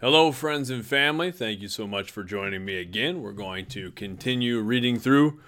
Hello, friends and family. Thank you so much for joining me again. We're going to continue reading through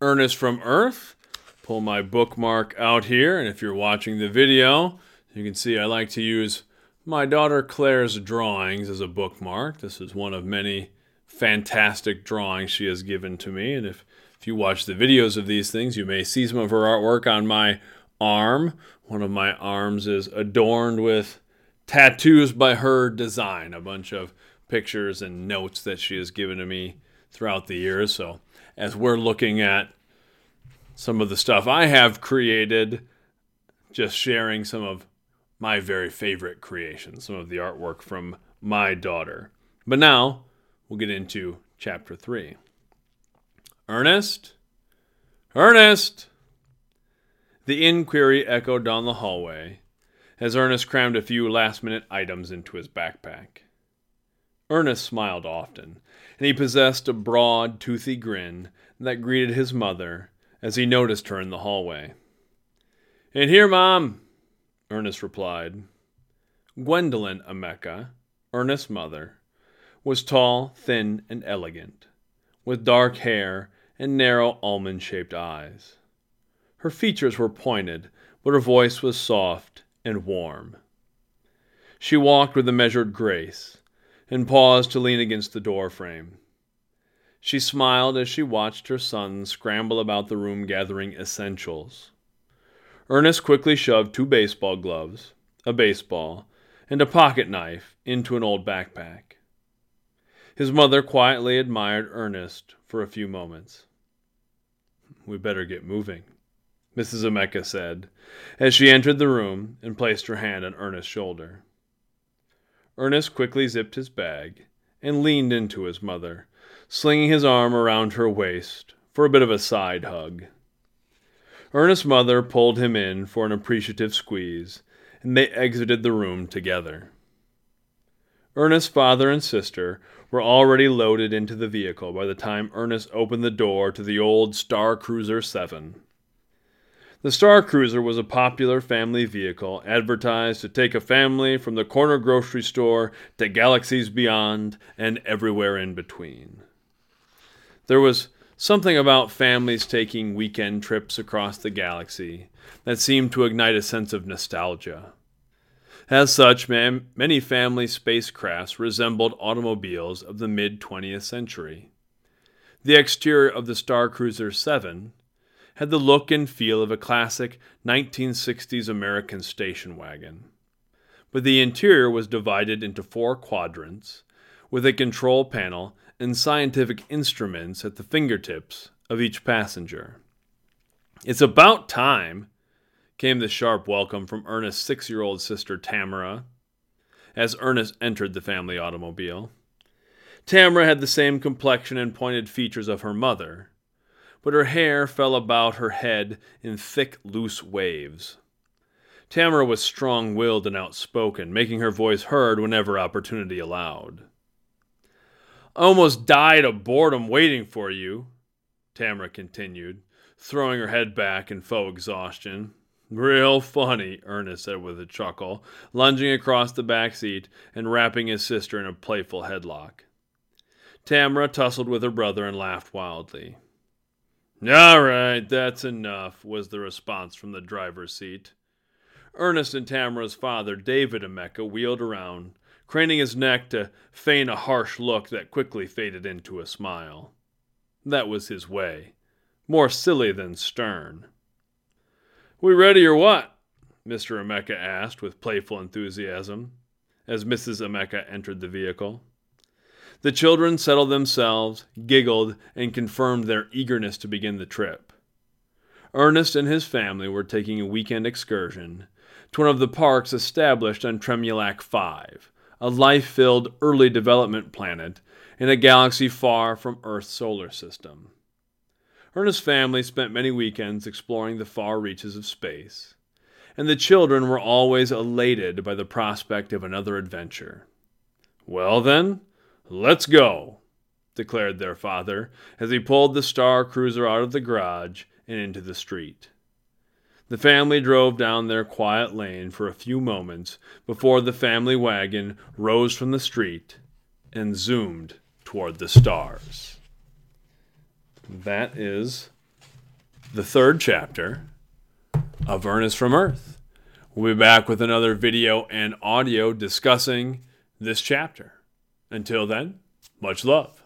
Ernest from Earth. Pull my bookmark out here, and if you're watching the video, you can see I like to use my daughter Claire's drawings as a bookmark. This is one of many fantastic drawings she has given to me, and if if you watch the videos of these things, you may see some of her artwork on my arm. One of my arms is adorned with tattoos by her design, a bunch of pictures and notes that she has given to me throughout the years. So, as we're looking at some of the stuff I have created, just sharing some of my very favorite creations, some of the artwork from my daughter. But now we'll get into chapter three. Ernest? Ernest! The inquiry echoed down the hallway as Ernest crammed a few last minute items into his backpack. Ernest smiled often, and he possessed a broad, toothy grin that greeted his mother as he noticed her in the hallway. In here, Mom, Ernest replied. Gwendolyn Emeka, Ernest's mother, was tall, thin, and elegant, with dark hair and narrow almond shaped eyes. Her features were pointed, but her voice was soft and warm. She walked with a measured grace and paused to lean against the door frame. She smiled as she watched her son scramble about the room gathering essentials. Ernest quickly shoved two baseball gloves, a baseball, and a pocket knife into an old backpack. His mother quietly admired Ernest for a few moments. We better get moving, Mrs. Emeka said, as she entered the room and placed her hand on Ernest's shoulder. Ernest quickly zipped his bag and leaned into his mother, slinging his arm around her waist for a bit of a side hug. Ernest's mother pulled him in for an appreciative squeeze, and they exited the room together. Ernest's father and sister were already loaded into the vehicle by the time Ernest opened the door to the old Star Cruiser 7. The Star Cruiser was a popular family vehicle advertised to take a family from the corner grocery store to galaxies beyond and everywhere in between. There was something about families taking weekend trips across the galaxy that seemed to ignite a sense of nostalgia. As such, man, many family spacecrafts resembled automobiles of the mid 20th century. The exterior of the Star Cruiser 7 had the look and feel of a classic 1960s American station wagon. But the interior was divided into four quadrants, with a control panel and scientific instruments at the fingertips of each passenger. It's about time, came the sharp welcome from Ernest's six year old sister Tamara as Ernest entered the family automobile. Tamara had the same complexion and pointed features of her mother, but her hair fell about her head in thick, loose waves. Tamara was strong willed and outspoken, making her voice heard whenever opportunity allowed. I almost died of boredom waiting for you, Tamara continued, throwing her head back in faux exhaustion. Real funny, Ernest said with a chuckle, lunging across the back seat and wrapping his sister in a playful headlock. Tamara tussled with her brother and laughed wildly. All right, that's enough, was the response from the driver's seat. Ernest and Tamara's father, David Emeka, wheeled around, craning his neck to feign a harsh look that quickly faded into a smile. That was his way, more silly than stern. We ready or what? Mr. Emeka asked with playful enthusiasm as Mrs. Emeka entered the vehicle. The children settled themselves, giggled, and confirmed their eagerness to begin the trip. Ernest and his family were taking a weekend excursion to one of the parks established on Tremulac 5, a life filled early development planet in a galaxy far from Earth's solar system. Ernest's family spent many weekends exploring the far reaches of space, and the children were always elated by the prospect of another adventure. Well, then, Let's go, declared their father as he pulled the Star Cruiser out of the garage and into the street. The family drove down their quiet lane for a few moments before the family wagon rose from the street and zoomed toward the stars. That is the third chapter of Ernest from Earth. We'll be back with another video and audio discussing this chapter. Until then, much love.